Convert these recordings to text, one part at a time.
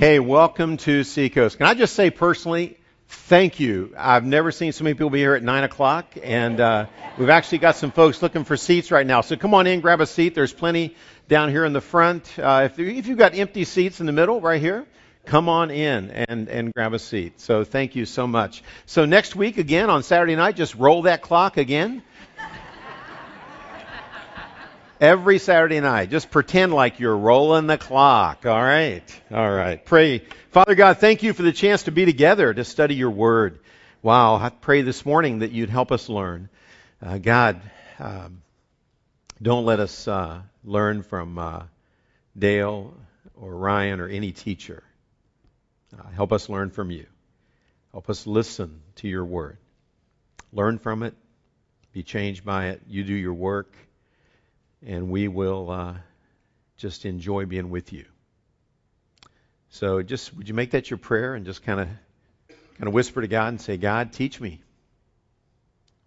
Hey, welcome to Seacoast. Can I just say personally, thank you. I've never seen so many people be here at 9 o'clock, and uh, we've actually got some folks looking for seats right now. So come on in, grab a seat. There's plenty down here in the front. Uh, if, if you've got empty seats in the middle right here, come on in and, and grab a seat. So thank you so much. So next week, again, on Saturday night, just roll that clock again every Saturday night. Just pretend like you're rolling the clock. All right. All right. Pray. Father God, thank you for the chance to be together to study your word. Wow. I pray this morning that you'd help us learn. Uh, God, um, don't let us uh, learn from uh, Dale or Ryan or any teacher. Uh, help us learn from you. Help us listen to your word. Learn from it. Be changed by it. You do your work and we will uh, just enjoy being with you. So, just would you make that your prayer and just kind of kind of whisper to God and say, God, teach me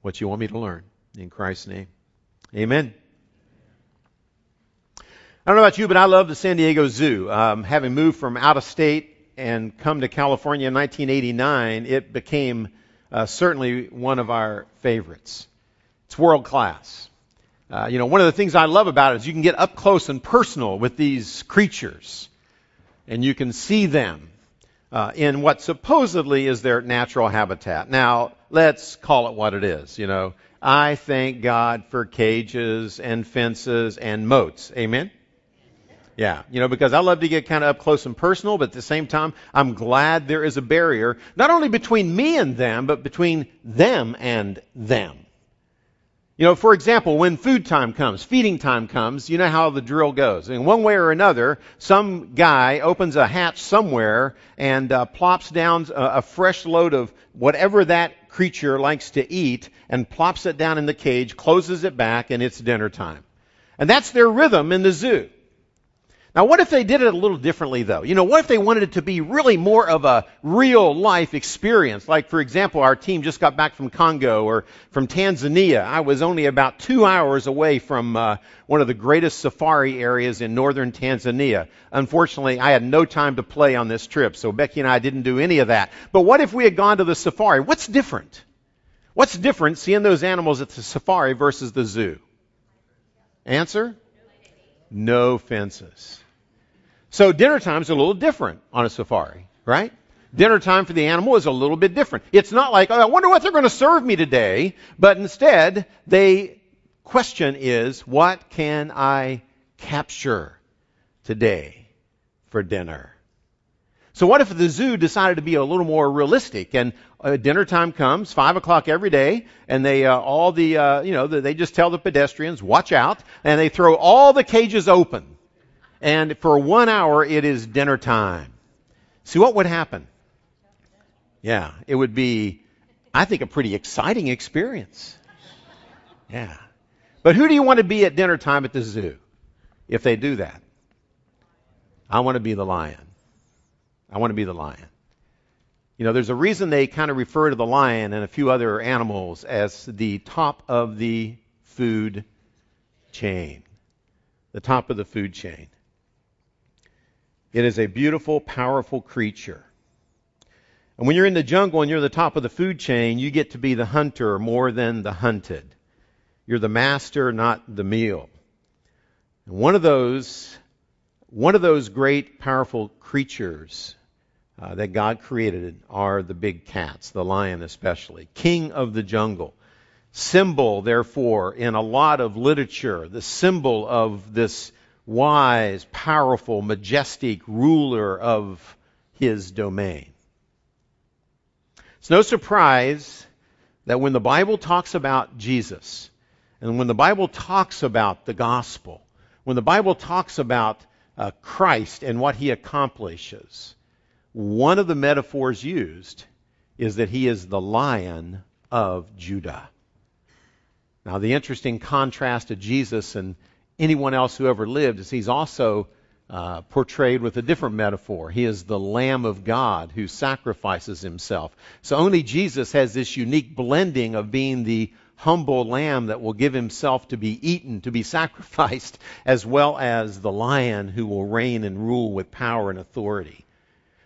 what you want me to learn in Christ's name. Amen. I don't know about you, but I love the San Diego Zoo. Um, having moved from out of state and come to California in 1989, it became uh, certainly one of our favorites. It's world class. Uh, you know, one of the things I love about it is you can get up close and personal with these creatures, and you can see them uh, in what supposedly is their natural habitat. Now, let's call it what it is. You know, I thank God for cages and fences and moats. Amen. Yeah, you know, because I love to get kind of up close and personal, but at the same time, I'm glad there is a barrier, not only between me and them, but between them and them. You know, for example, when food time comes, feeding time comes, you know how the drill goes. In one way or another, some guy opens a hatch somewhere and uh, plops down a, a fresh load of whatever that creature likes to eat and plops it down in the cage, closes it back, and it's dinner time. And that's their rhythm in the zoo. Now, what if they did it a little differently, though? You know, what if they wanted it to be really more of a real life experience? Like, for example, our team just got back from Congo or from Tanzania. I was only about two hours away from uh, one of the greatest safari areas in northern Tanzania. Unfortunately, I had no time to play on this trip, so Becky and I didn't do any of that. But what if we had gone to the safari? What's different? What's different seeing those animals at the safari versus the zoo? Answer? No fences. So dinner time is a little different on a safari, right? Dinner time for the animal is a little bit different. It's not like, oh, I wonder what they're going to serve me today, but instead, the question is, what can I capture today for dinner? So what if the zoo decided to be a little more realistic and uh, dinner time comes, five o'clock every day, and they uh, all the uh, you know they just tell the pedestrians watch out, and they throw all the cages open and for one hour it is dinner time. See what would happen? Yeah, it would be, I think, a pretty exciting experience. Yeah. But who do you want to be at dinner time at the zoo if they do that? I want to be the lion. I want to be the lion. You know, there's a reason they kind of refer to the lion and a few other animals as the top of the food chain. The top of the food chain. It is a beautiful, powerful creature. And when you're in the jungle and you're the top of the food chain, you get to be the hunter more than the hunted. You're the master, not the meal. And one of those, one of those great, powerful creatures uh, that God created are the big cats, the lion especially, king of the jungle. Symbol, therefore, in a lot of literature, the symbol of this wise, powerful, majestic ruler of his domain. It's no surprise that when the Bible talks about Jesus, and when the Bible talks about the gospel, when the Bible talks about uh, Christ and what he accomplishes, one of the metaphors used is that he is the lion of Judah. Now, the interesting contrast of Jesus and anyone else who ever lived is he's also uh, portrayed with a different metaphor. He is the Lamb of God who sacrifices himself. So only Jesus has this unique blending of being the humble lamb that will give himself to be eaten, to be sacrificed, as well as the lion who will reign and rule with power and authority.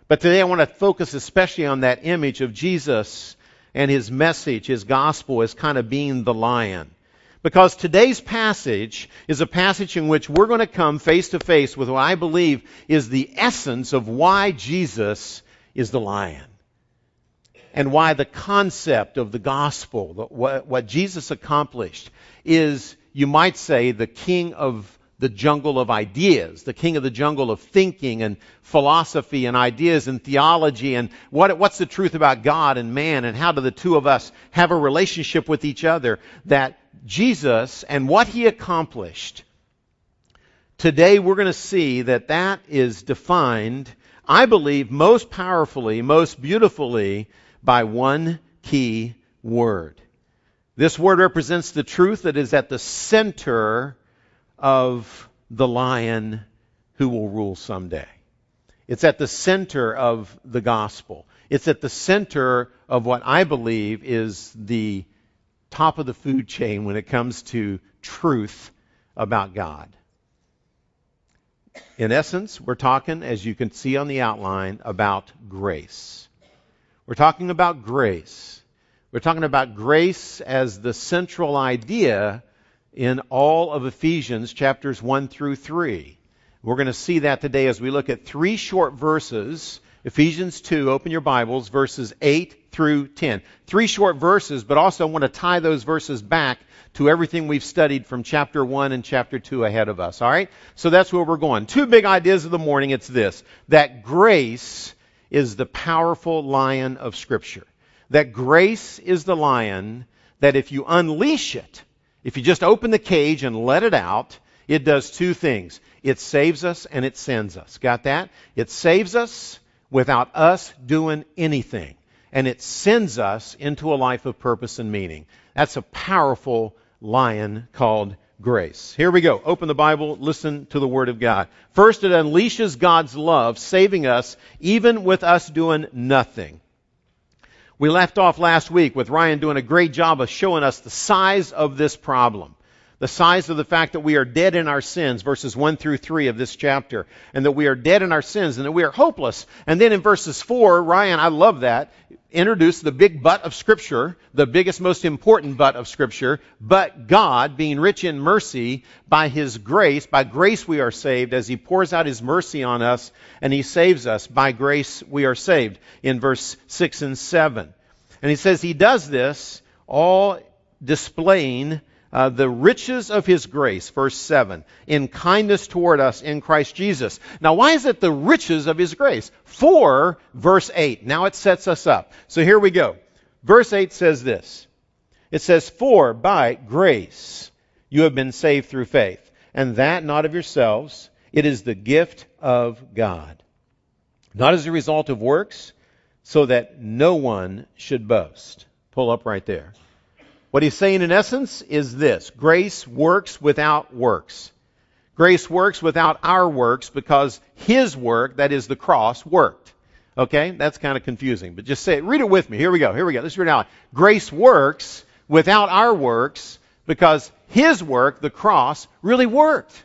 But today I want to focus especially on that image of Jesus and his message, his gospel, as kind of being the lion. Because today's passage is a passage in which we're going to come face to face with what I believe is the essence of why Jesus is the lion. And why the concept of the gospel, what, Jesus accomplished, is, you might say, the king of the jungle of ideas, the king of the jungle of thinking and philosophy and ideas and theology and what, what's the truth about God and man and how do the two of us have a relationship with each other that Jesus and what he accomplished. Today we're going to see that that is defined, I believe, most powerfully, most beautifully by one key word. This word represents the truth that is at the center of the lion who will rule someday. It's at the center of the gospel. It's at the center of what I believe is the top of the food chain when it comes to truth about God. In essence, we're talking, as you can see on the outline, about grace. We're talking about grace. We're talking about grace as the central idea in all of Ephesians chapters 1 through 3. We're going to see that today as we look at three short verses. Ephesians 2, open your Bibles, verses 8 through 10. Three short verses, but also I want to tie those verses back to everything we've studied from chapter 1 and chapter 2 ahead of us. All right? So that's where we're going. Two big ideas of the morning. It's this that grace is the powerful lion of Scripture. That grace is the lion that if you unleash it, if you just open the cage and let it out, it does two things. It saves us and it sends us. Got that? It saves us without us doing anything. And it sends us into a life of purpose and meaning. That's a powerful lion called grace. Here we go. Open the Bible, listen to the Word of God. First, it unleashes God's love, saving us even with us doing nothing. We left off last week with Ryan doing a great job of showing us the size of this problem. The size of the fact that we are dead in our sins, verses 1 through 3 of this chapter, and that we are dead in our sins and that we are hopeless. And then in verses 4, Ryan, I love that, introduced the big but of Scripture, the biggest, most important but of Scripture, but God, being rich in mercy, by His grace, by grace we are saved, as He pours out His mercy on us and He saves us. By grace we are saved, in verse 6 and 7. And He says He does this all displaying uh, the riches of his grace, verse 7, in kindness toward us in Christ Jesus. Now, why is it the riches of his grace? For, verse 8. Now it sets us up. So here we go. Verse 8 says this It says, For by grace you have been saved through faith, and that not of yourselves, it is the gift of God. Not as a result of works, so that no one should boast. Pull up right there. What he's saying in essence is this grace works without works. Grace works without our works because his work, that is the cross, worked. Okay? That's kind of confusing, but just say it. Read it with me. Here we go. Here we go. Let's read it out. Grace works without our works because his work, the cross, really worked.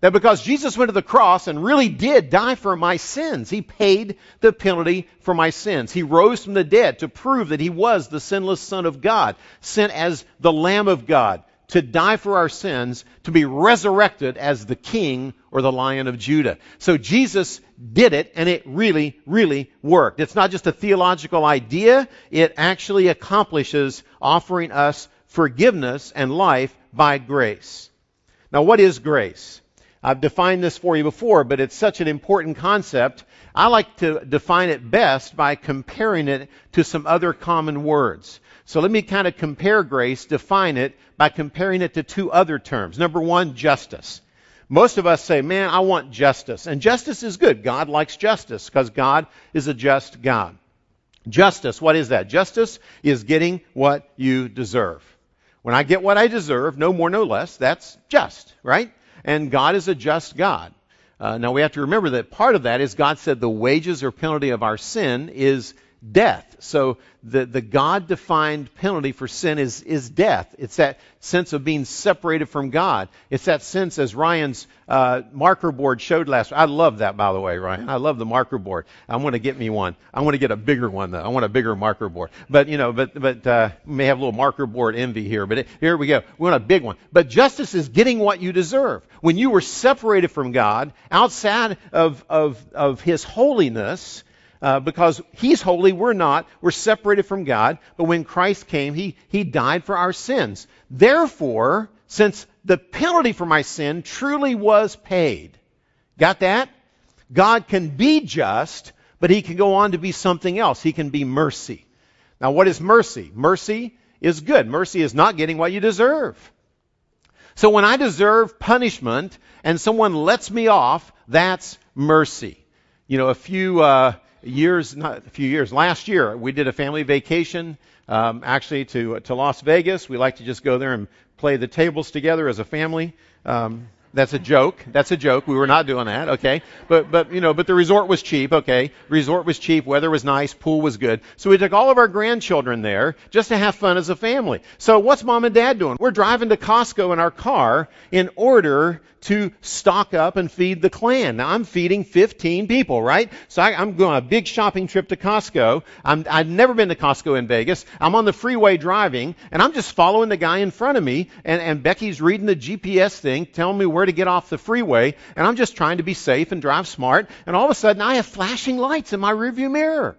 That because Jesus went to the cross and really did die for my sins, He paid the penalty for my sins. He rose from the dead to prove that He was the sinless Son of God, sent as the Lamb of God to die for our sins, to be resurrected as the King or the Lion of Judah. So Jesus did it, and it really, really worked. It's not just a theological idea, it actually accomplishes offering us forgiveness and life by grace. Now, what is grace? I've defined this for you before, but it's such an important concept. I like to define it best by comparing it to some other common words. So let me kind of compare grace, define it by comparing it to two other terms. Number one, justice. Most of us say, man, I want justice. And justice is good. God likes justice because God is a just God. Justice, what is that? Justice is getting what you deserve. When I get what I deserve, no more, no less, that's just, right? And God is a just God. Uh, now we have to remember that part of that is God said the wages or penalty of our sin is death. So the, the God defined penalty for sin is, is death. It's that sense of being separated from God. It's that sense, as Ryan's uh, marker board showed last. I love that, by the way, Ryan. I love the marker board. I want to get me one. I want to get a bigger one, though. I want a bigger marker board. But you know, but but uh, we may have a little marker board envy here. But it, here we go. We want a big one. But justice is getting what you deserve. When you were separated from God, outside of of of His holiness uh, because He's holy, we're not. We're separated from God. But when Christ came, He, he died for our sins. Therefore, since the penalty for my sin truly was paid, got that? God can be just, but He can go on to be something else. He can be mercy. Now, what is mercy? Mercy is good. Mercy is not getting what you deserve. So when I deserve punishment and someone lets me off, that's mercy. You know, a few, uh, years, not a few years, last year, we did a family vacation um, actually to, to Las Vegas. We like to just go there and play the tables together as a family. Um, that's a joke. That's a joke. We were not doing that, okay? But, but, you know, but the resort was cheap, okay? Resort was cheap, weather was nice, pool was good. So we took all of our grandchildren there just to have fun as a family. So what's mom and dad doing? We're driving to Costco in our car in order to stock up and feed the clan. Now I'm feeding 15 people, right? So I, am going on a big shopping trip to Costco. I'm, I've never been to Costco in Vegas. I'm on the freeway driving and I'm just following the guy in front of me and, and Becky's reading the GPS thing, telling me where where to get off the freeway, and I'm just trying to be safe and drive smart, and all of a sudden I have flashing lights in my rearview mirror.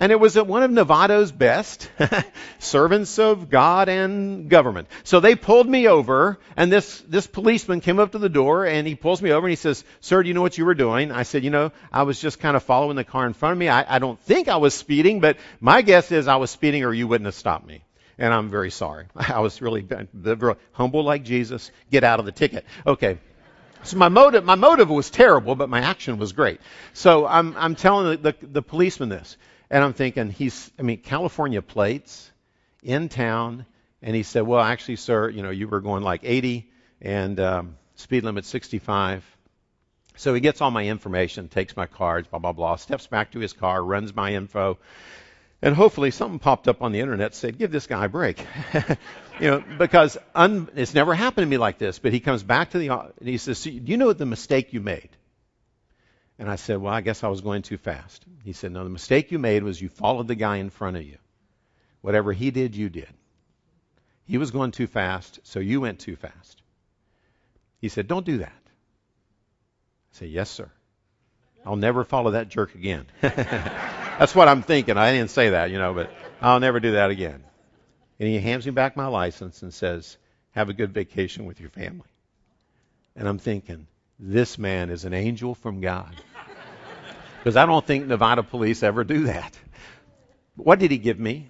And it was one of Nevada's best servants of God and government. So they pulled me over, and this, this policeman came up to the door, and he pulls me over, and he says, Sir, do you know what you were doing? I said, You know, I was just kind of following the car in front of me. I, I don't think I was speeding, but my guess is I was speeding, or you wouldn't have stopped me and I'm very sorry. I was really humble like Jesus. Get out of the ticket. Okay. So my motive, my motive was terrible, but my action was great. So I'm, I'm telling the, the, the policeman this, and I'm thinking he's, I mean, California plates in town, and he said, well, actually, sir, you know, you were going like 80 and um, speed limit 65. So he gets all my information, takes my cards, blah blah blah, steps back to his car, runs my info, and hopefully something popped up on the internet said, give this guy a break. you know, because un, it's never happened to me like this, but he comes back to the, and he says, do you know the mistake you made? And I said, well, I guess I was going too fast. He said, no, the mistake you made was you followed the guy in front of you. Whatever he did, you did. He was going too fast, so you went too fast. He said, don't do that. I said, yes, sir. I'll never follow that jerk again. That's what I'm thinking. I didn't say that, you know, but I'll never do that again. And he hands me back my license and says, Have a good vacation with your family. And I'm thinking, this man is an angel from God. Because I don't think Nevada police ever do that. What did he give me?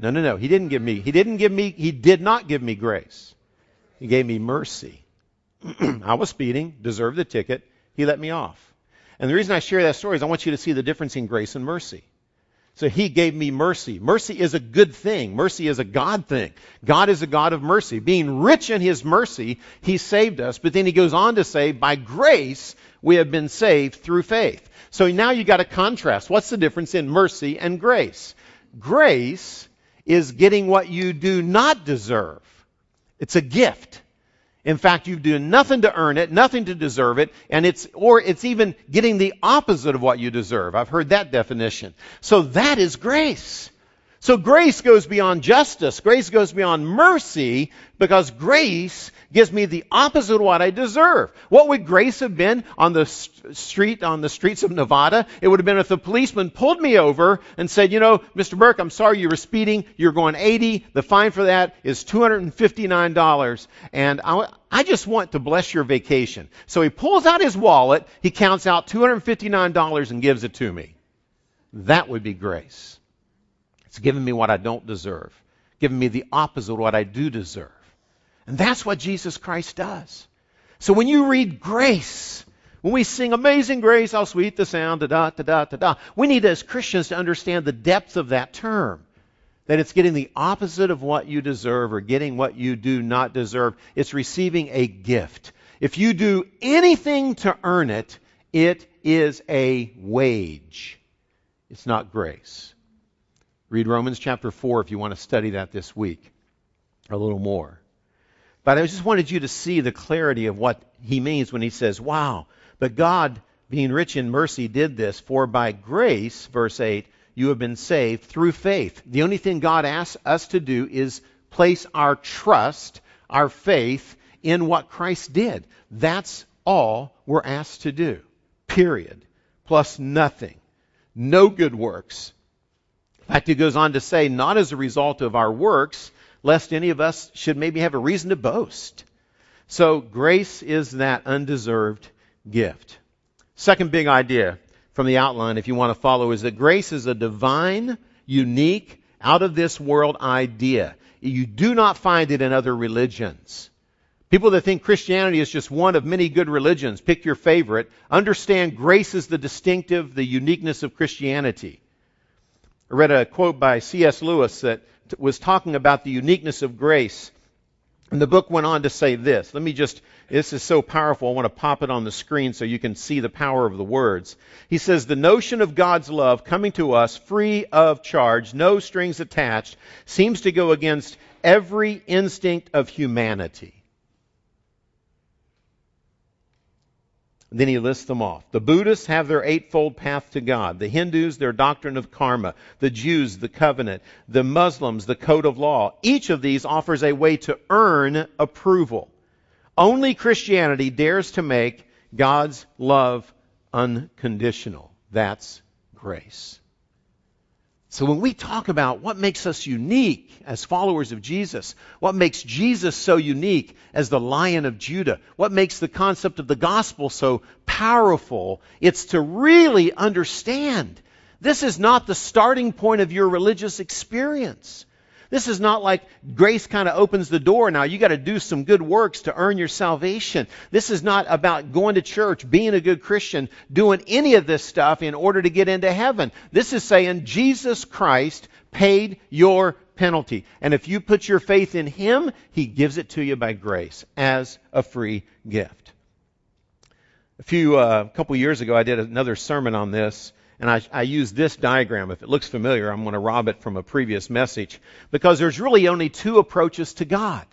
No, no, no. He didn't give me. He didn't give me. He did not give me grace. He gave me mercy. I was speeding, deserved the ticket. He let me off. And the reason I share that story is I want you to see the difference in grace and mercy. So he gave me mercy. Mercy is a good thing. Mercy is a God thing. God is a God of mercy. Being rich in his mercy, he saved us. But then he goes on to say, by grace, we have been saved through faith. So now you got a contrast. What's the difference in mercy and grace? Grace is getting what you do not deserve. It's a gift. In fact, you do nothing to earn it, nothing to deserve it, and it's, or it's even getting the opposite of what you deserve. I've heard that definition. So that is grace. So grace goes beyond justice. Grace goes beyond mercy because grace gives me the opposite of what I deserve. What would grace have been on the street, on the streets of Nevada? It would have been if the policeman pulled me over and said, you know, Mr. Burke, I'm sorry you were speeding. You're going 80. The fine for that is $259. And I, I just want to bless your vacation. So he pulls out his wallet. He counts out $259 and gives it to me. That would be grace. It's given me what I don't deserve, given me the opposite of what I do deserve. And that's what Jesus Christ does. So when you read grace, when we sing Amazing Grace, how sweet the sound, da da da da da da, we need as Christians to understand the depth of that term. That it's getting the opposite of what you deserve or getting what you do not deserve. It's receiving a gift. If you do anything to earn it, it is a wage. It's not grace. Read Romans chapter 4 if you want to study that this week a little more. But I just wanted you to see the clarity of what he means when he says, wow, but God, being rich in mercy, did this, for by grace, verse 8, you have been saved through faith. The only thing God asks us to do is place our trust, our faith, in what Christ did. That's all we're asked to do. Period. Plus nothing. No good works. In fact, he goes on to say, not as a result of our works, lest any of us should maybe have a reason to boast. So grace is that undeserved gift. Second big idea from the outline, if you want to follow, is that grace is a divine, unique, out of this world idea. You do not find it in other religions. People that think Christianity is just one of many good religions, pick your favorite, understand grace is the distinctive, the uniqueness of Christianity. I read a quote by C.S. Lewis that was talking about the uniqueness of grace. And the book went on to say this. Let me just, this is so powerful. I want to pop it on the screen so you can see the power of the words. He says, the notion of God's love coming to us free of charge, no strings attached, seems to go against every instinct of humanity. Then he lists them off. The Buddhists have their eightfold path to God. The Hindus, their doctrine of karma. The Jews, the covenant. The Muslims, the code of law. Each of these offers a way to earn approval. Only Christianity dares to make God's love unconditional. That's grace. So when we talk about what makes us unique as followers of Jesus, what makes Jesus so unique as the Lion of Judah, what makes the concept of the gospel so powerful, it's to really understand this is not the starting point of your religious experience. This is not like grace kind of opens the door now. You got to do some good works to earn your salvation. This is not about going to church, being a good Christian, doing any of this stuff in order to get into heaven. This is saying Jesus Christ paid your penalty. And if you put your faith in Him, He gives it to you by grace as a free gift. A few, uh, couple years ago, I did another sermon on this and I, I use this diagram. If it looks familiar, I'm going to rob it from a previous message because there's really only two approaches to God.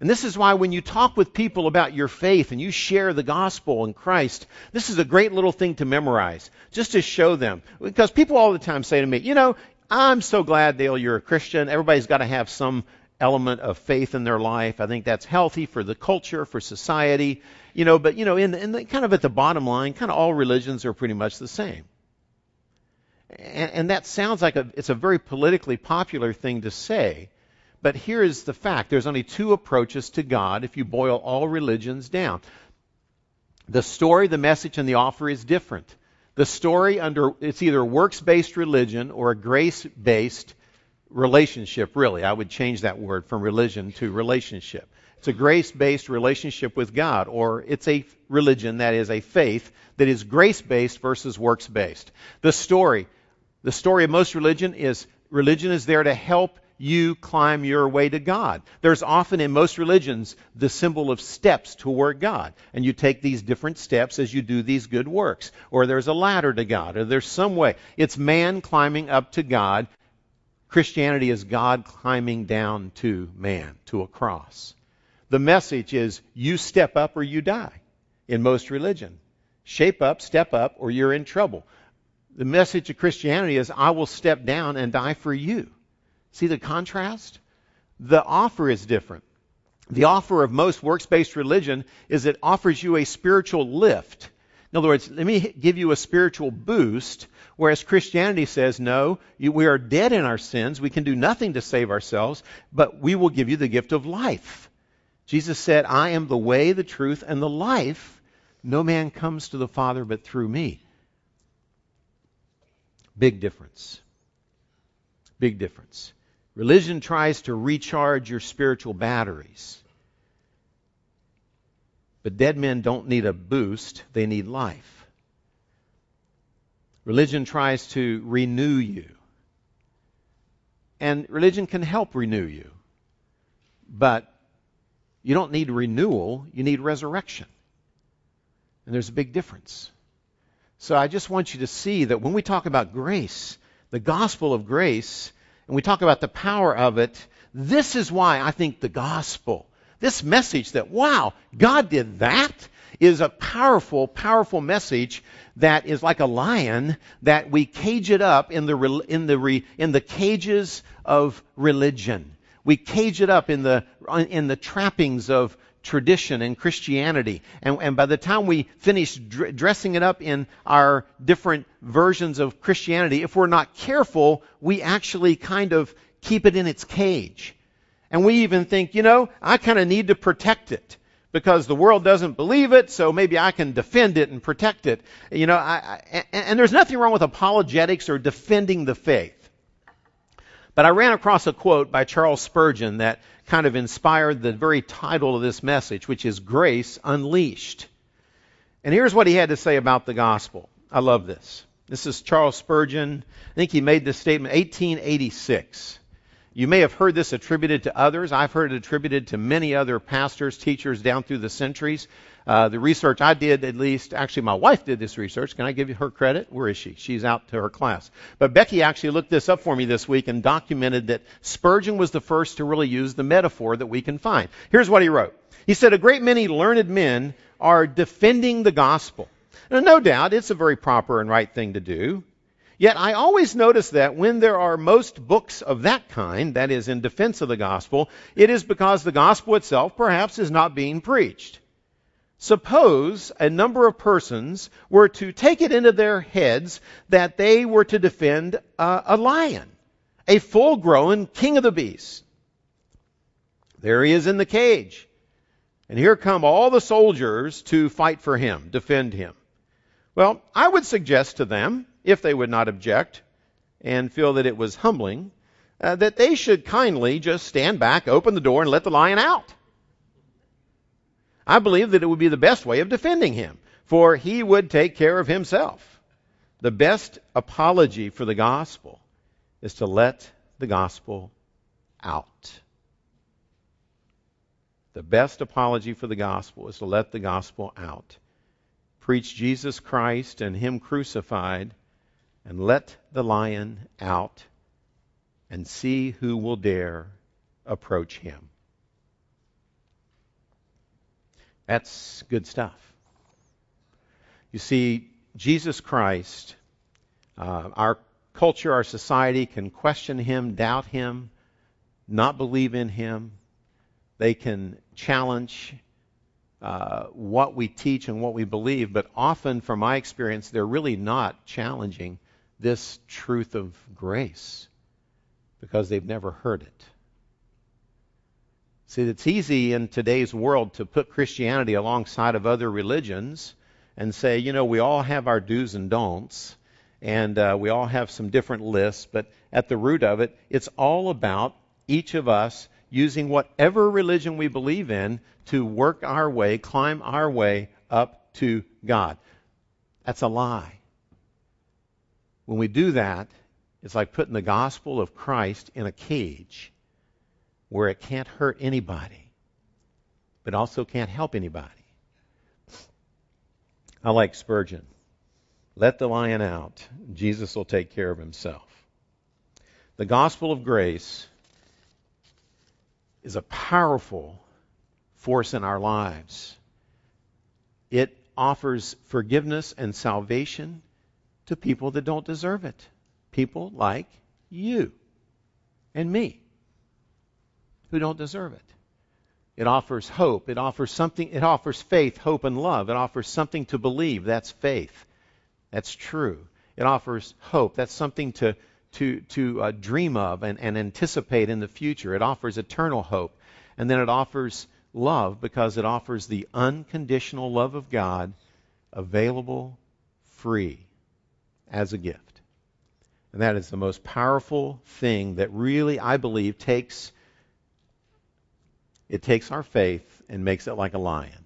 And this is why when you talk with people about your faith and you share the gospel in Christ, this is a great little thing to memorize, just to show them. Because people all the time say to me, you know, I'm so glad, Dale, you're a Christian. Everybody's got to have some element of faith in their life. I think that's healthy for the culture, for society. You know, but, you know, in, in the, kind of at the bottom line, kind of all religions are pretty much the same. And, and that sounds like a, it's a very politically popular thing to say. But here is the fact there's only two approaches to God if you boil all religions down. The story, the message, and the offer is different. The story under it's either works based religion or a grace based relationship, really. I would change that word from religion to relationship. It's a grace based relationship with God, or it's a religion that is a faith that is grace based versus works based. The story, the story of most religion is religion is there to help you climb your way to God. There's often in most religions the symbol of steps toward God. And you take these different steps as you do these good works. Or there's a ladder to God, or there's some way. It's man climbing up to God. Christianity is God climbing down to man, to a cross. The message is you step up or you die in most religion. Shape up, step up, or you're in trouble. The message of Christianity is, I will step down and die for you. See the contrast? The offer is different. The offer of most works based religion is it offers you a spiritual lift. In other words, let me give you a spiritual boost, whereas Christianity says, no, you, we are dead in our sins. We can do nothing to save ourselves, but we will give you the gift of life. Jesus said, I am the way, the truth, and the life. No man comes to the Father but through me. Big difference. Big difference. Religion tries to recharge your spiritual batteries. But dead men don't need a boost, they need life. Religion tries to renew you. And religion can help renew you. But you don't need renewal, you need resurrection. And there's a big difference. So I just want you to see that when we talk about grace, the gospel of grace, and we talk about the power of it, this is why I think the gospel, this message that, wow, God did that, is a powerful, powerful message that is like a lion that we cage it up in the, in the, in the cages of religion. We cage it up in the, in the trappings of tradition and Christianity. And, and by the time we finish dr- dressing it up in our different versions of Christianity, if we're not careful, we actually kind of keep it in its cage. And we even think, you know, I kind of need to protect it because the world doesn't believe it, so maybe I can defend it and protect it. You know, I, I, and, and there's nothing wrong with apologetics or defending the faith. But I ran across a quote by Charles Spurgeon that kind of inspired the very title of this message, which is Grace Unleashed. And here's what he had to say about the gospel. I love this. This is Charles Spurgeon. I think he made this statement 1886. You may have heard this attributed to others. I've heard it attributed to many other pastors, teachers down through the centuries. Uh, the research I did, at least, actually, my wife did this research. Can I give her credit? Where is she? She's out to her class. But Becky actually looked this up for me this week and documented that Spurgeon was the first to really use the metaphor that we can find. Here's what he wrote. He said, A great many learned men are defending the gospel. Now, no doubt, it's a very proper and right thing to do. Yet I always notice that when there are most books of that kind, that is, in defense of the gospel, it is because the gospel itself perhaps is not being preached. Suppose a number of persons were to take it into their heads that they were to defend uh, a lion, a full grown king of the beasts. There he is in the cage. And here come all the soldiers to fight for him, defend him. Well, I would suggest to them, if they would not object and feel that it was humbling, uh, that they should kindly just stand back, open the door, and let the lion out. I believe that it would be the best way of defending him, for he would take care of himself. The best apology for the gospel is to let the gospel out. The best apology for the gospel is to let the gospel out. Preach Jesus Christ and Him crucified, and let the lion out, and see who will dare approach Him. That's good stuff. You see, Jesus Christ, uh, our culture, our society can question him, doubt him, not believe in him. They can challenge uh, what we teach and what we believe, but often, from my experience, they're really not challenging this truth of grace because they've never heard it. See, it's easy in today's world to put Christianity alongside of other religions and say, you know, we all have our do's and don'ts, and uh, we all have some different lists, but at the root of it, it's all about each of us using whatever religion we believe in to work our way, climb our way up to God. That's a lie. When we do that, it's like putting the gospel of Christ in a cage where it can't hurt anybody, but also can't help anybody. I like Spurgeon. Let the lion out. Jesus will take care of himself. The gospel of grace is a powerful force in our lives. It offers forgiveness and salvation to people that don't deserve it. People like you and me who don't deserve it. It offers hope. It offers something. It offers faith, hope, and love. It offers something to believe. That's faith. That's true. It offers hope. That's something to to to uh, dream of and, and anticipate in the future. It offers eternal hope, and then it offers love because it offers the unconditional love of God, available, free, as a gift. And that is the most powerful thing that really, I believe, takes it takes our faith and makes it like a lion.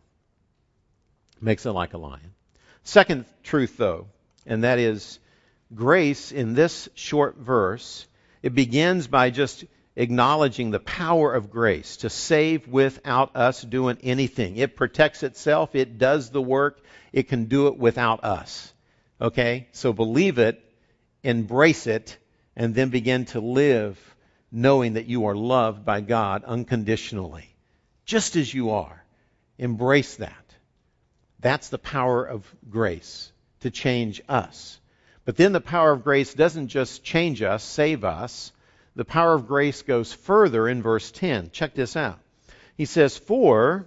Makes it like a lion. Second truth, though, and that is grace in this short verse, it begins by just acknowledging the power of grace to save without us doing anything. It protects itself, it does the work, it can do it without us. Okay? So believe it, embrace it, and then begin to live knowing that you are loved by God unconditionally, just as you are. Embrace that. That's the power of grace to change us. But then the power of grace doesn't just change us, save us. The power of grace goes further in verse 10. Check this out. He says, For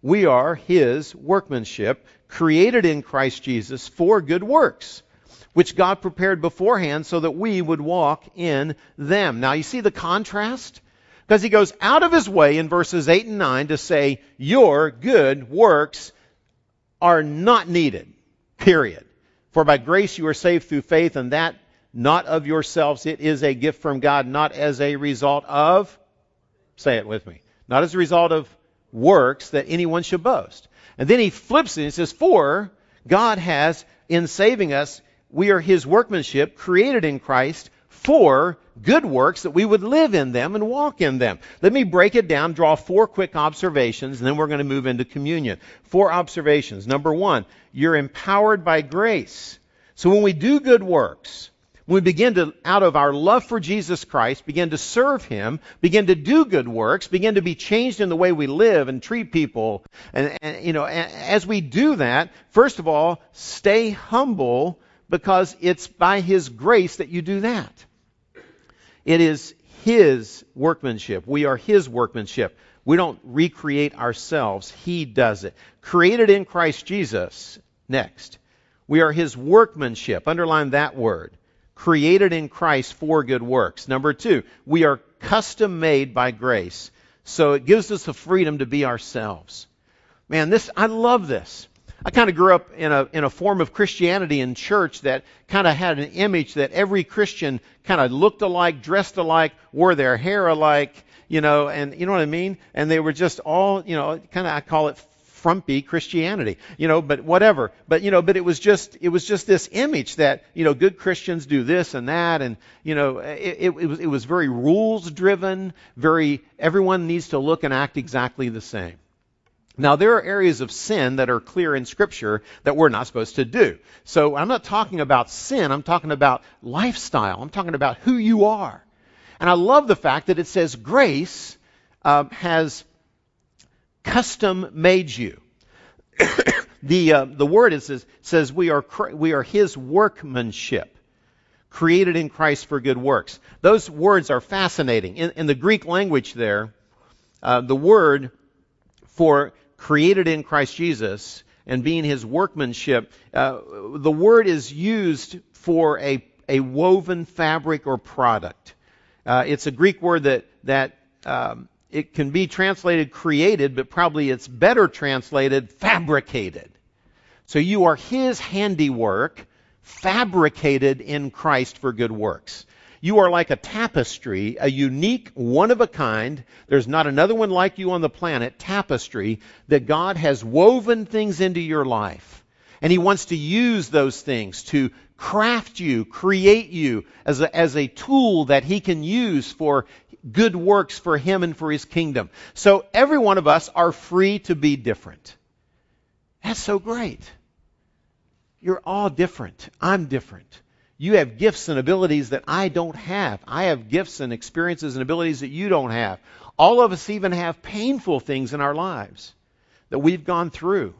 we are his workmanship, created in Christ Jesus for good works, which God prepared beforehand so that we would walk in them. Now, you see the contrast? Because he goes out of his way in verses 8 and 9 to say, Your good works are not needed. Period. For by grace you are saved through faith, and that not of yourselves. It is a gift from God, not as a result of, say it with me, not as a result of works that anyone should boast. And then he flips it and says, For God has, in saving us, we are his workmanship, created in Christ for good works that we would live in them and walk in them. Let me break it down, draw four quick observations, and then we're going to move into communion. Four observations. Number one, you're empowered by grace. So when we do good works, when we begin to, out of our love for Jesus Christ, begin to serve Him, begin to do good works, begin to be changed in the way we live and treat people, and, and you know, as we do that, first of all, stay humble because it's by His grace that you do that. It is His workmanship. We are His workmanship. We don't recreate ourselves. He does it. Created in Christ Jesus. Next. We are His workmanship. Underline that word. Created in Christ for good works. Number two, we are custom made by grace. So it gives us the freedom to be ourselves. Man, this, I love this. I kind of grew up in a, in a form of Christianity in church that kind of had an image that every Christian kind of looked alike, dressed alike, wore their hair alike, you know, and you know what I mean? And they were just all, you know, kind of, I call it frumpy Christianity, you know, but whatever. But, you know, but it was just, it was just this image that, you know, good Christians do this and that. And, you know, it, it, it was, it was very rules driven, very, everyone needs to look and act exactly the same. Now, there are areas of sin that are clear in Scripture that we're not supposed to do. So I'm not talking about sin, I'm talking about lifestyle. I'm talking about who you are. And I love the fact that it says grace uh, has custom made you. the, uh, the word is, is, says we are, we are his workmanship, created in Christ for good works. Those words are fascinating. In, in the Greek language there, uh, the word for created in Christ Jesus and being his workmanship, uh, the word is used for a, a woven fabric or product. Uh, it's a Greek word that, that um, it can be translated created, but probably it's better translated fabricated. So you are his handiwork, fabricated in Christ for good works. You are like a tapestry, a unique, one of a kind. There's not another one like you on the planet, tapestry, that God has woven things into your life. And He wants to use those things to craft you, create you as a, as a tool that He can use for good works for Him and for His kingdom. So every one of us are free to be different. That's so great. You're all different. I'm different. You have gifts and abilities that I don't have. I have gifts and experiences and abilities that you don't have. All of us even have painful things in our lives that we've gone through.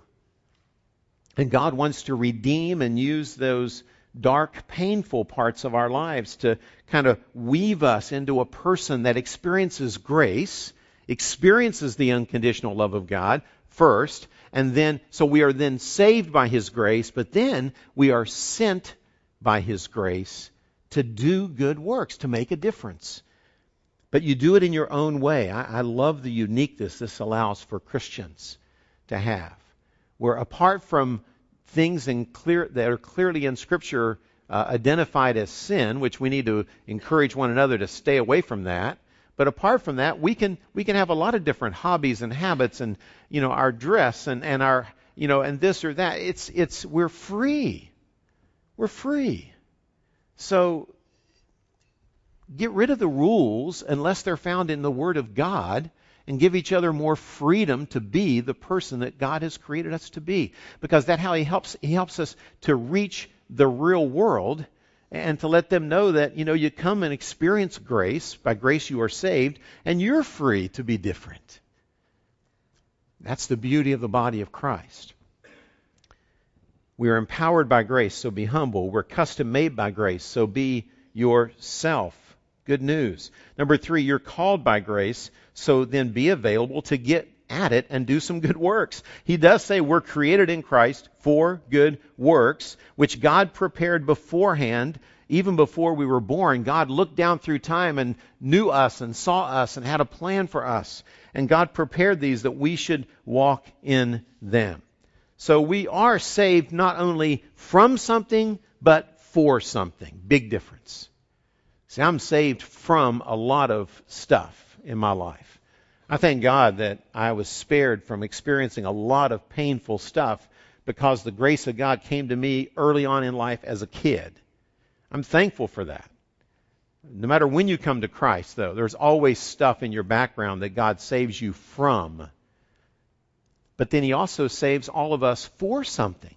And God wants to redeem and use those dark, painful parts of our lives to kind of weave us into a person that experiences grace, experiences the unconditional love of God first, and then, so we are then saved by His grace, but then we are sent by His grace to do good works, to make a difference. But you do it in your own way. I, I love the uniqueness this allows for Christians to have, where apart from things in clear, that are clearly in Scripture uh, identified as sin, which we need to encourage one another to stay away from that. But apart from that, we can we can have a lot of different hobbies and habits, and you know our dress and and our you know and this or that. It's it's we're free. We're free. So get rid of the rules unless they're found in the Word of God and give each other more freedom to be the person that God has created us to be. Because that's how He helps He helps us to reach the real world and to let them know that, you know, you come and experience grace. By grace you are saved, and you're free to be different. That's the beauty of the body of Christ. We are empowered by grace, so be humble. We're custom made by grace, so be yourself. Good news. Number three, you're called by grace, so then be available to get at it and do some good works. He does say we're created in Christ for good works, which God prepared beforehand, even before we were born. God looked down through time and knew us and saw us and had a plan for us. And God prepared these that we should walk in them. So we are saved not only from something, but for something. Big difference. See, I'm saved from a lot of stuff in my life. I thank God that I was spared from experiencing a lot of painful stuff because the grace of God came to me early on in life as a kid. I'm thankful for that. No matter when you come to Christ, though, there's always stuff in your background that God saves you from. But then He also saves all of us for something.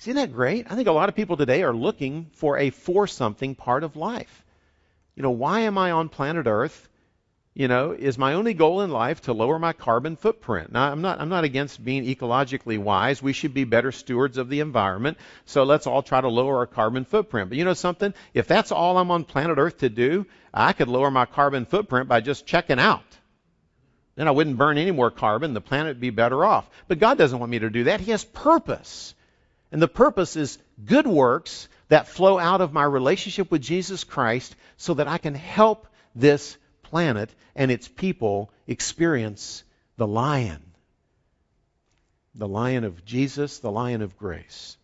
Isn't that great? I think a lot of people today are looking for a for something part of life. You know, why am I on planet Earth? you know, is my only goal in life to lower my carbon footprint. Now, I'm not, I'm not against being ecologically wise. We should be better stewards of the environment. So let's all try to lower our carbon footprint. But you know something? If that's all I'm on planet Earth to do, I could lower my carbon footprint by just checking out. Then I wouldn't burn any more carbon. The planet would be better off. But God doesn't want me to do that. He has purpose. And the purpose is good works that flow out of my relationship with Jesus Christ so that I can help this planet and its people experience the lion. The lion of Jesus, the lion of grace.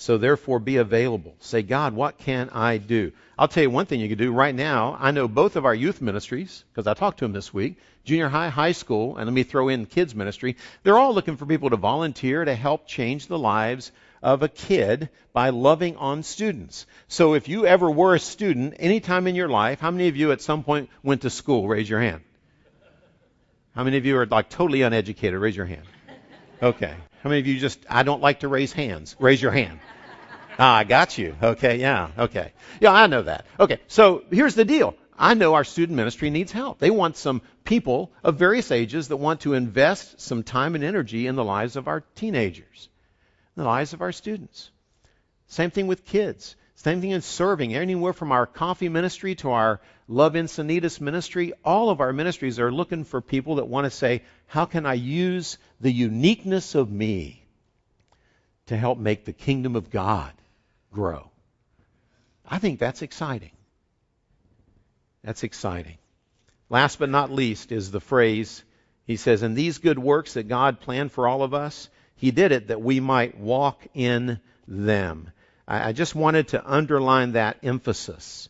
So therefore be available. Say, God, what can I do? I'll tell you one thing you can do right now. I know both of our youth ministries, because I talked to them this week, junior high, high school, and let me throw in kids ministry. They're all looking for people to volunteer to help change the lives of a kid by loving on students. So if you ever were a student any time in your life, how many of you at some point went to school? Raise your hand. How many of you are like totally uneducated? Raise your hand. Okay. How many of you just, I don't like to raise hands? Raise your hand. Ah, I got you. Okay, yeah, okay. Yeah, I know that. Okay, so here's the deal. I know our student ministry needs help. They want some people of various ages that want to invest some time and energy in the lives of our teenagers the lives of our students. Same thing with kids. Same thing in serving. Anywhere from our coffee ministry to our Love Encinitas ministry, all of our ministries are looking for people that want to say, how can I use the uniqueness of me to help make the kingdom of God grow? I think that's exciting. That's exciting. Last but not least is the phrase, he says, and these good works that God planned for all of us, he did it that we might walk in them. I, I just wanted to underline that emphasis.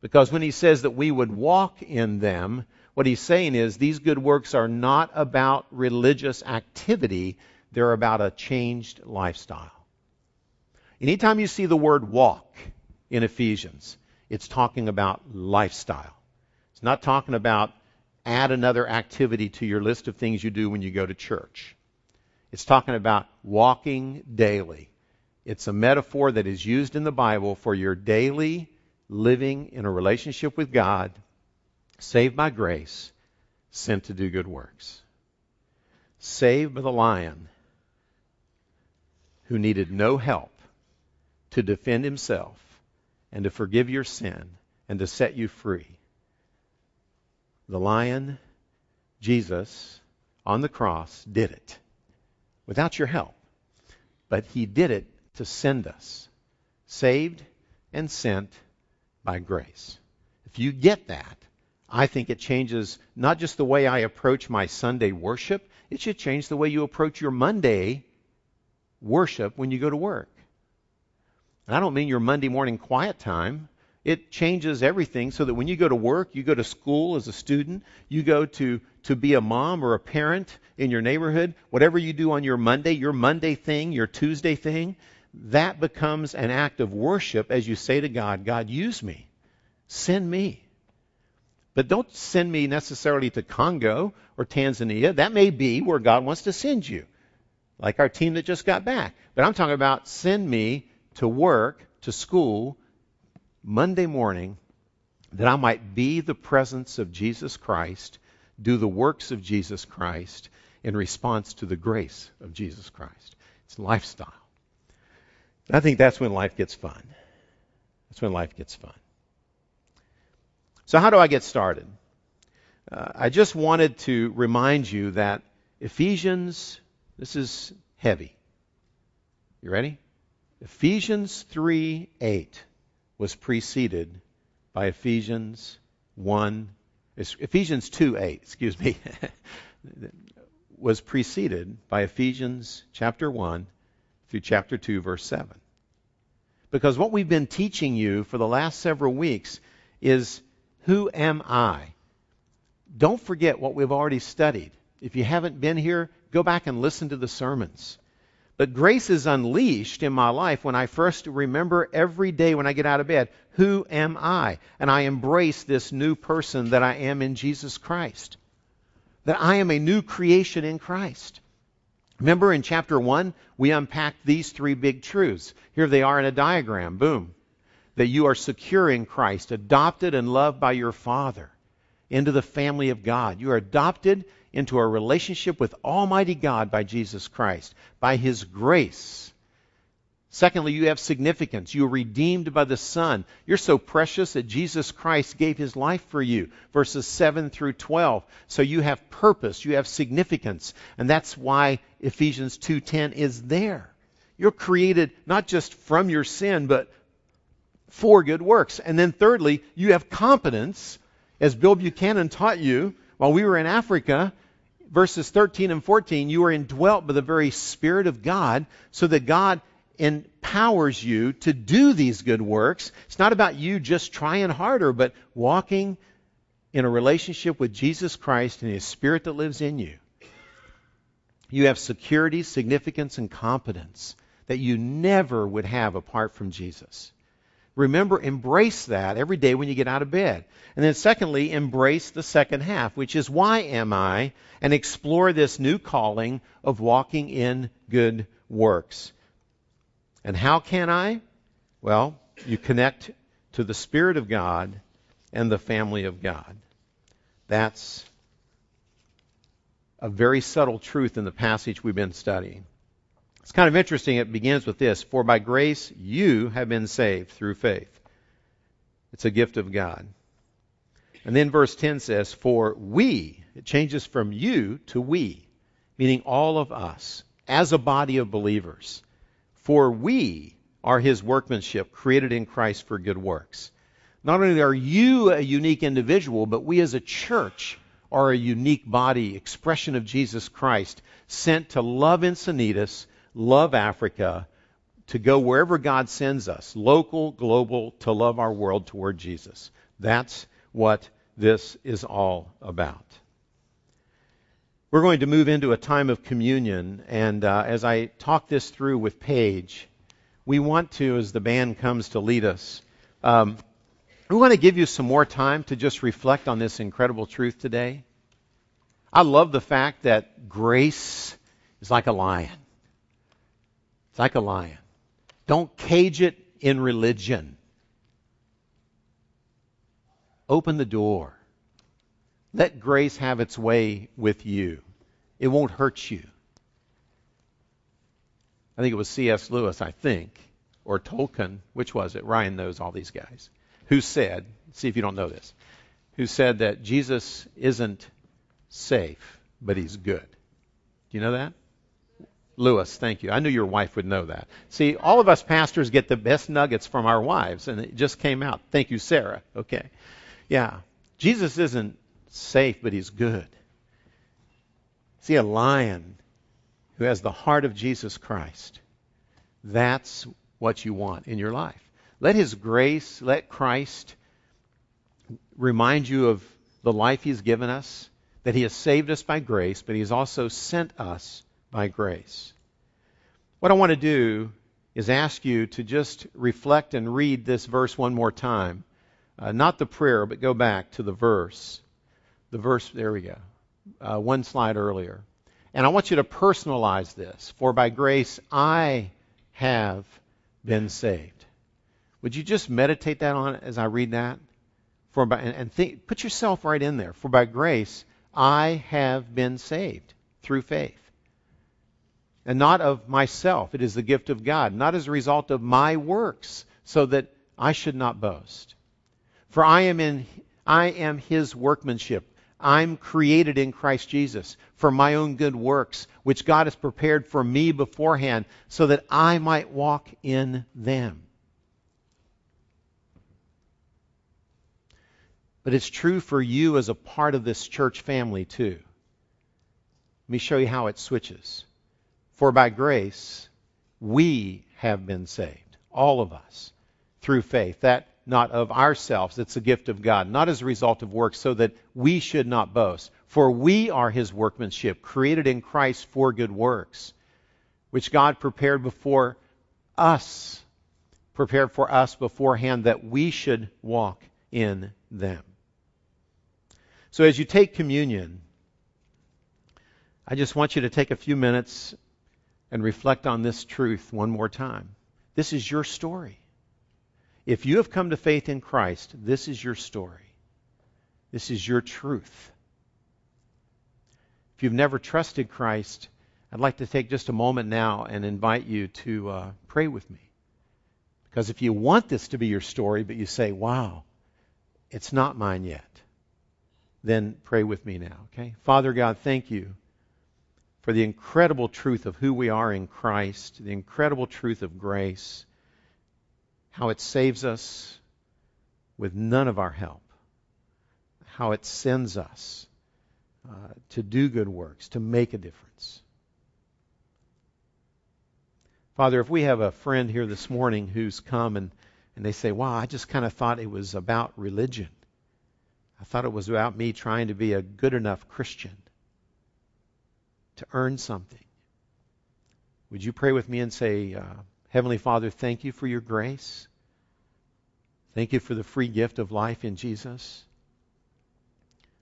Because when he says that we would walk in them, what he's saying is these good works are not about religious activity, they're about a changed lifestyle. Anytime you see the word walk in Ephesians, it's talking about lifestyle. It's not talking about add another activity to your list of things you do when you go to church. It's talking about walking daily. It's a metaphor that is used in the Bible for your daily living in a relationship with God, saved by grace, sent to do good works. Saved by the lion who needed no help to defend himself and to forgive your sin and to set you free. The lion, Jesus, on the cross, did it without your help. But he did it to send us, saved and sent by grace. If you get that, I think it changes not just the way I approach my Sunday worship, it should change the way you approach your Monday worship when you go to work. And I don't mean your Monday morning quiet time. It changes everything so that when you go to work, you go to school as a student, you go to, to be a mom or a parent in your neighborhood, whatever you do on your Monday, your Monday thing, your Tuesday thing, that becomes an act of worship as you say to God, God, use me. Send me. But don't send me necessarily to Congo or Tanzania. That may be where God wants to send you. like our team that just got back. But I'm talking about send me to work, to school, Monday morning, that I might be the presence of Jesus Christ, do the works of Jesus Christ in response to the grace of Jesus Christ. It's lifestyle. I think that's when life gets fun. That's when life gets fun. So, how do I get started? Uh, I just wanted to remind you that Ephesians, this is heavy. You ready? Ephesians 3 8 was preceded by Ephesians 1, Ephesians 2 8, excuse me, was preceded by Ephesians chapter 1 through chapter 2, verse 7. Because what we've been teaching you for the last several weeks is who am I? Don't forget what we've already studied. If you haven't been here, go back and listen to the sermons. But grace is unleashed in my life when I first remember every day when I get out of bed, who am I? And I embrace this new person that I am in Jesus Christ. That I am a new creation in Christ. Remember in chapter 1, we unpacked these three big truths. Here they are in a diagram. Boom. That you are secure in Christ, adopted and loved by your Father into the family of God. You are adopted into a relationship with Almighty God by Jesus Christ, by His grace. Secondly, you have significance. You are redeemed by the Son. You're so precious that Jesus Christ gave His life for you. Verses 7 through 12. So you have purpose. You have significance. And that's why Ephesians 2.10 is there. You're created not just from your sin, but for good works. And then thirdly, you have competence, as Bill Buchanan taught you while we were in Africa, verses 13 and 14, you are indwelt by the very Spirit of God, so that God empowers you to do these good works. It's not about you just trying harder, but walking in a relationship with Jesus Christ and His Spirit that lives in you. You have security, significance, and competence that you never would have apart from Jesus. Remember, embrace that every day when you get out of bed. And then, secondly, embrace the second half, which is why am I, and explore this new calling of walking in good works. And how can I? Well, you connect to the Spirit of God and the family of God. That's a very subtle truth in the passage we've been studying. It's kind of interesting. It begins with this For by grace you have been saved through faith. It's a gift of God. And then verse 10 says, For we, it changes from you to we, meaning all of us, as a body of believers. For we are his workmanship, created in Christ for good works. Not only are you a unique individual, but we as a church are a unique body, expression of Jesus Christ, sent to love Encinitas love Africa, to go wherever God sends us, local, global, to love our world toward Jesus. That's what this is all about. We're going to move into a time of communion, and uh, as I talk this through with Paige, we want to, as the band comes to lead us, um, we want to give you some more time to just reflect on this incredible truth today. I love the fact that grace is like a lion It's like a lion. Don't cage it in religion. Open the door. Let grace have its way with you. It won't hurt you. I think it was C.S. Lewis, I think, or Tolkien, which was it? Ryan knows all these guys, who said, see if you don't know this, who said that Jesus isn't safe, but he's good. Do you know that? Lewis, thank you. I knew your wife would know that. See, all of us pastors get the best nuggets from our wives, and it just came out. Thank you, Sarah. Okay. Yeah. Jesus isn't safe, but he's good. See, a lion who has the heart of Jesus Christ. That's what you want in your life. Let his grace, let Christ remind you of the life he's given us, that he has saved us by grace, but he's also sent us by grace. What I want to do is ask you to just reflect and read this verse one more time. Uh, not the prayer, but go back to the verse. The verse, there we go. Uh, one slide earlier. And I want you to personalize this. For by grace I have been saved. Would you just meditate that on as I read that? For by, and, and think, put yourself right in there. For by grace I have been saved through faith. And not of myself. It is the gift of God, not as a result of my works, so that I should not boast. For I am in I am his workmanship. I'm created in Christ Jesus for my own good works, which God has prepared for me beforehand, so that I might walk in them. But it's true for you as a part of this church family, too. Let me show you how it switches. For by grace, we have been saved, all of us, through faith. That not of ourselves, it's a gift of God, not as a result of works, so that we should not boast. For we are his workmanship, created in Christ for good works, which God prepared before us, prepared for us beforehand that we should walk in them. So as you take communion, I just want you to take a few minutes and reflect on this truth one more time. This is your story. If you have come to faith in Christ, this is your story. This is your truth. If you've never trusted Christ, I'd like to take just a moment now and invite you to uh, pray with me. Because if you want this to be your story, but you say, wow, it's not mine yet, then pray with me now, okay? Father God, thank you for the incredible truth of who we are in Christ, the incredible truth of grace, how it saves us with none of our help, how it sends us uh, to do good works, to make a difference. Father, if we have a friend here this morning who's come and, and they say, Wow, I just kind of thought it was about religion. I thought it was about me trying to be a good enough Christian to earn something. Would you pray with me and say, uh, Heavenly Father, thank you for your grace. Thank you for the free gift of life in Jesus.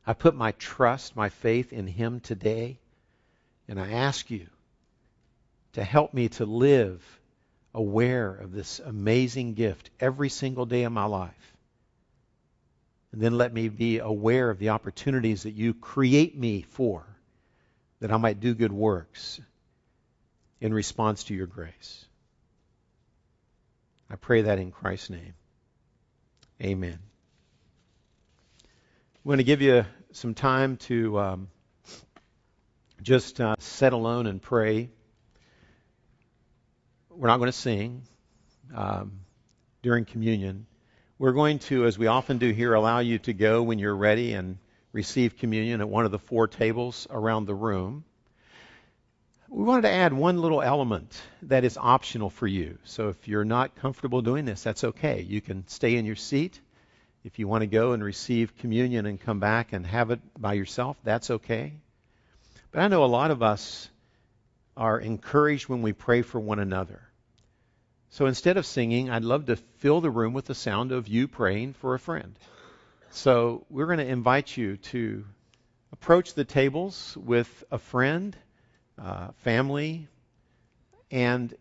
I put my trust, my faith in Him today, and I ask you to help me to live aware of this amazing gift every single day of my life. And then let me be aware of the opportunities that you create me for, that I might do good works in response to your grace. I pray that in Christ's name. Amen. I'm going to give you some time to um, just uh, set alone and pray. We're not going to sing um, during communion. We're going to, as we often do here, allow you to go when you're ready and receive communion at one of the four tables around the room. We wanted to add one little element that is optional for you. So if you're not comfortable doing this, that's okay. You can stay in your seat. If you want to go and receive communion and come back and have it by yourself, that's okay. But I know a lot of us are encouraged when we pray for one another. So instead of singing, I'd love to fill the room with the sound of you praying for a friend. So we're going to invite you to approach the tables with a friend, uh, family, and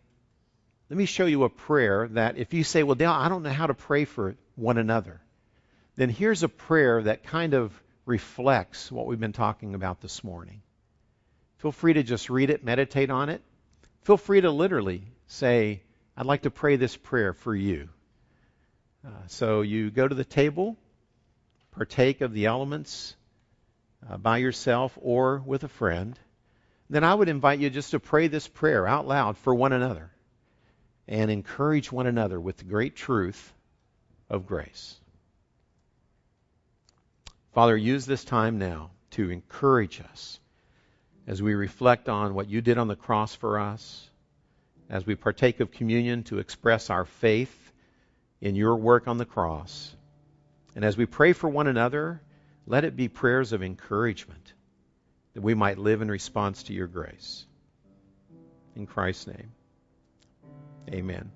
let me show you a prayer that if you say, well, Dale, I don't know how to pray for one another, then here's a prayer that kind of reflects what we've been talking about this morning. Feel free to just read it, meditate on it. Feel free to literally say, I'd like to pray this prayer for you. Uh, so you go to the table, partake of the elements uh, by yourself or with a friend. Then I would invite you just to pray this prayer out loud for one another and encourage one another with the great truth of grace. Father, use this time now to encourage us as we reflect on what you did on the cross for us as we partake of communion to express our faith in your work on the cross. And as we pray for one another, let it be prayers of encouragement that we might live in response to your grace. In Christ's name, amen.